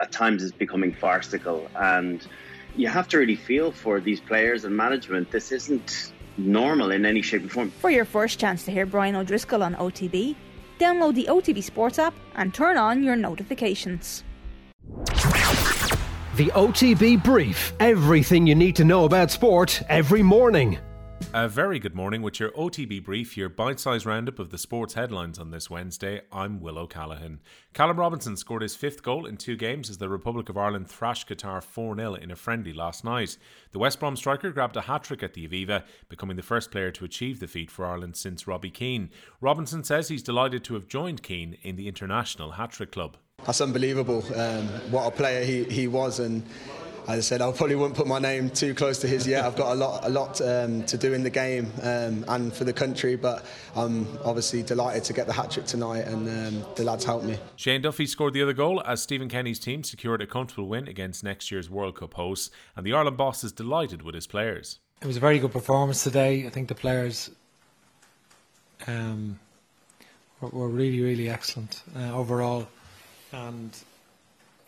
at times is becoming farcical. And you have to really feel for these players and management. This isn't normal in any shape or form. For your first chance to hear Brian O'Driscoll on OTB, download the OTB Sports app and turn on your notifications. The OTB Brief everything you need to know about sport every morning. A very good morning with your OTB brief, your bite sized roundup of the sports headlines on this Wednesday. I'm Will O'Callaghan. Callum Robinson scored his fifth goal in two games as the Republic of Ireland thrashed Qatar 4 0 in a friendly last night. The West Brom striker grabbed a hat trick at the Aviva, becoming the first player to achieve the feat for Ireland since Robbie Keane. Robinson says he's delighted to have joined Keane in the International Hat Trick Club. That's unbelievable um, what a player he, he was and as I said, I probably wouldn't put my name too close to his yet. I've got a lot, a lot um, to do in the game um, and for the country, but I'm obviously delighted to get the hat trick tonight, and um, the lads helped me. Shane Duffy scored the other goal as Stephen Kenny's team secured a comfortable win against next year's World Cup hosts, and the Ireland boss is delighted with his players. It was a very good performance today. I think the players um, were, were, really, really excellent uh, overall, and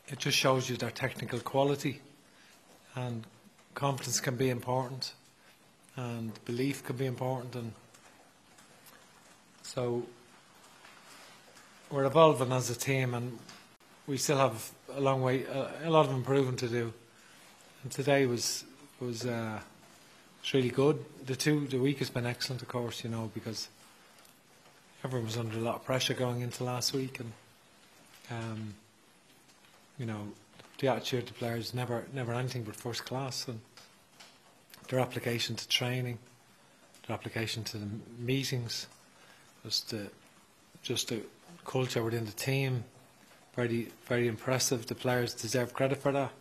it just shows you their technical quality and confidence can be important. And belief can be important. And so we're evolving as a team and we still have a long way a, a lot of improving to do. And today was was uh, was really good. The two the week has been excellent of course you know because everyone was under a lot of pressure going into last week. And um, you know the attitude of the players never never anything but first class and their application to training, their application to the meetings, just the just the culture within the team, very very impressive. The players deserve credit for that,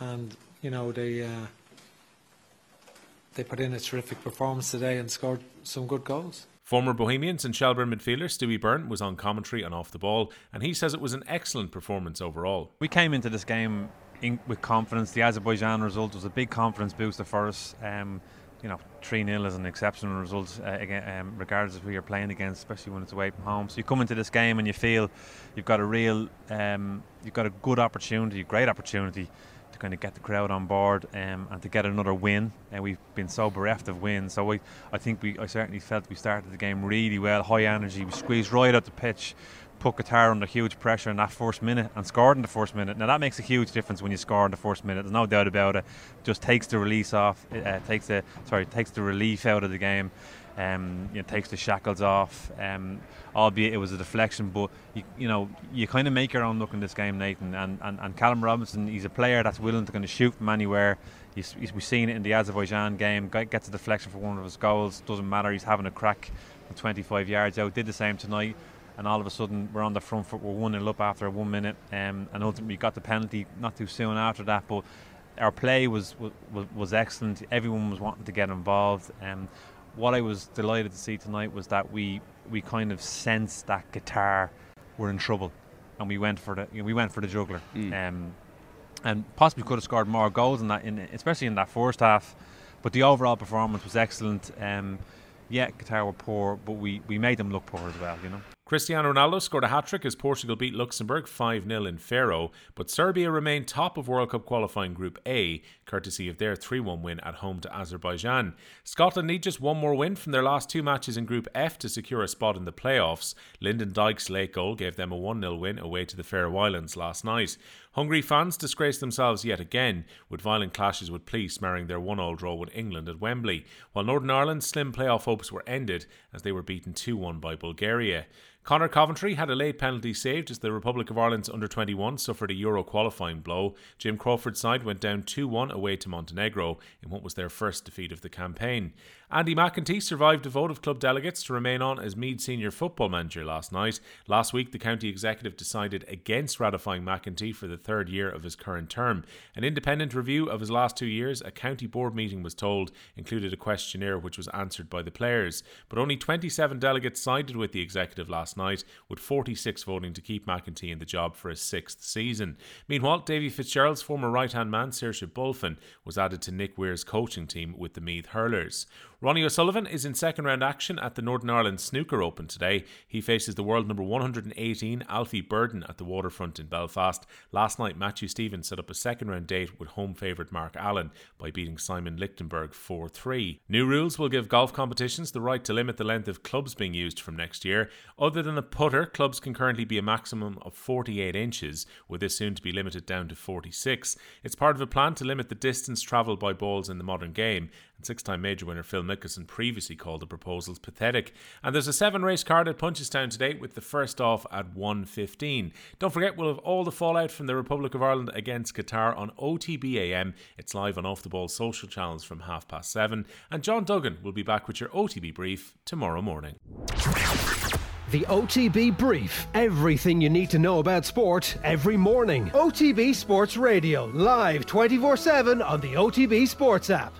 and you know they uh, they put in a terrific performance today and scored some good goals. Former Bohemians and Shelbourne midfielder Stewie Byrne was on commentary and off the ball, and he says it was an excellent performance overall. We came into this game in, with confidence. The Azerbaijan result was a big confidence booster for us. Um, you know, 3 0 is an exceptional result, uh, again, um, regardless of who you're playing against, especially when it's away from home. So you come into this game and you feel you've got a real, um, you've got a good opportunity, great opportunity to kind of get the crowd on board um, and to get another win. And we've been so bereft of wins. So we, I think we, I certainly felt we started the game really well, high energy. We squeezed right out the pitch, put Qatar under huge pressure in that first minute and scored in the first minute. Now that makes a huge difference when you score in the first minute. There's no doubt about it. Just takes the release off. It uh, takes the sorry takes the relief out of the game. Um, you know, takes the shackles off. Um, albeit it was a deflection, but you, you know you kind of make your own look in this game, Nathan. And, and, and Callum Robinson, he's a player that's willing to kind of shoot from anywhere. He's, he's, we've seen it in the Azerbaijan game. Gets a deflection for one of his goals. Doesn't matter. He's having a crack from 25 yards out. Did the same tonight. And all of a sudden, we're on the front foot. We're one 0 up after one minute, um, and ultimately we got the penalty not too soon after that. But our play was was, was excellent. Everyone was wanting to get involved. Um, what I was delighted to see tonight was that we we kind of sensed that Qatar were in trouble, and we went for the you know, we went for the juggler, mm. um, and possibly could have scored more goals in that, in, especially in that first half. But the overall performance was excellent. Um, yeah, Qatar were poor, but we, we made them look poor as well, you know. Cristiano Ronaldo scored a hat trick as Portugal beat Luxembourg 5 0 in Faro, but Serbia remained top of World Cup qualifying Group A, courtesy of their 3 1 win at home to Azerbaijan. Scotland need just one more win from their last two matches in Group F to secure a spot in the playoffs. Lyndon Dykes' late goal gave them a 1 0 win away to the Faroe Islands last night. Hungary fans disgraced themselves yet again, with violent clashes with police marring their 1 0 draw with England at Wembley, while Northern Ireland's slim playoff hopes were ended as they were beaten 2 1 by Bulgaria. Conor Coventry had a late penalty saved as the Republic of Ireland's under 21 suffered a Euro qualifying blow. Jim Crawford's side went down 2 1 away to Montenegro in what was their first defeat of the campaign. Andy McEntee survived a vote of club delegates to remain on as Meath senior football manager last night. Last week, the county executive decided against ratifying McEntee for the third year of his current term. An independent review of his last two years, a county board meeting was told, included a questionnaire which was answered by the players. But only 27 delegates sided with the executive last night, with 46 voting to keep McEntee in the job for a sixth season. Meanwhile, Davy Fitzgerald's former right hand man, Seoirse Bulfin, was added to Nick Weir's coaching team with the Meath Hurlers. Ronnie O'Sullivan is in second round action at the Northern Ireland Snooker Open today. He faces the world number 118 Alfie Burden at the waterfront in Belfast. Last night, Matthew Stevens set up a second round date with home favourite Mark Allen by beating Simon Lichtenberg 4 3. New rules will give golf competitions the right to limit the length of clubs being used from next year. Other than a putter, clubs can currently be a maximum of 48 inches, with this soon to be limited down to 46. It's part of a plan to limit the distance travelled by balls in the modern game, and six time major winner Phil Mickelson previously called the proposals pathetic. And there's a seven race card at Punchestown today with the first off at 1.15. Don't forget, we'll have all the fallout from the Republic of Ireland against Qatar on OTB AM. It's live on Off the Ball social channels from half past seven. And John Duggan will be back with your OTB brief tomorrow morning. The OTB Brief. Everything you need to know about sport every morning. OTB Sports Radio, live 24 7 on the OTB Sports app.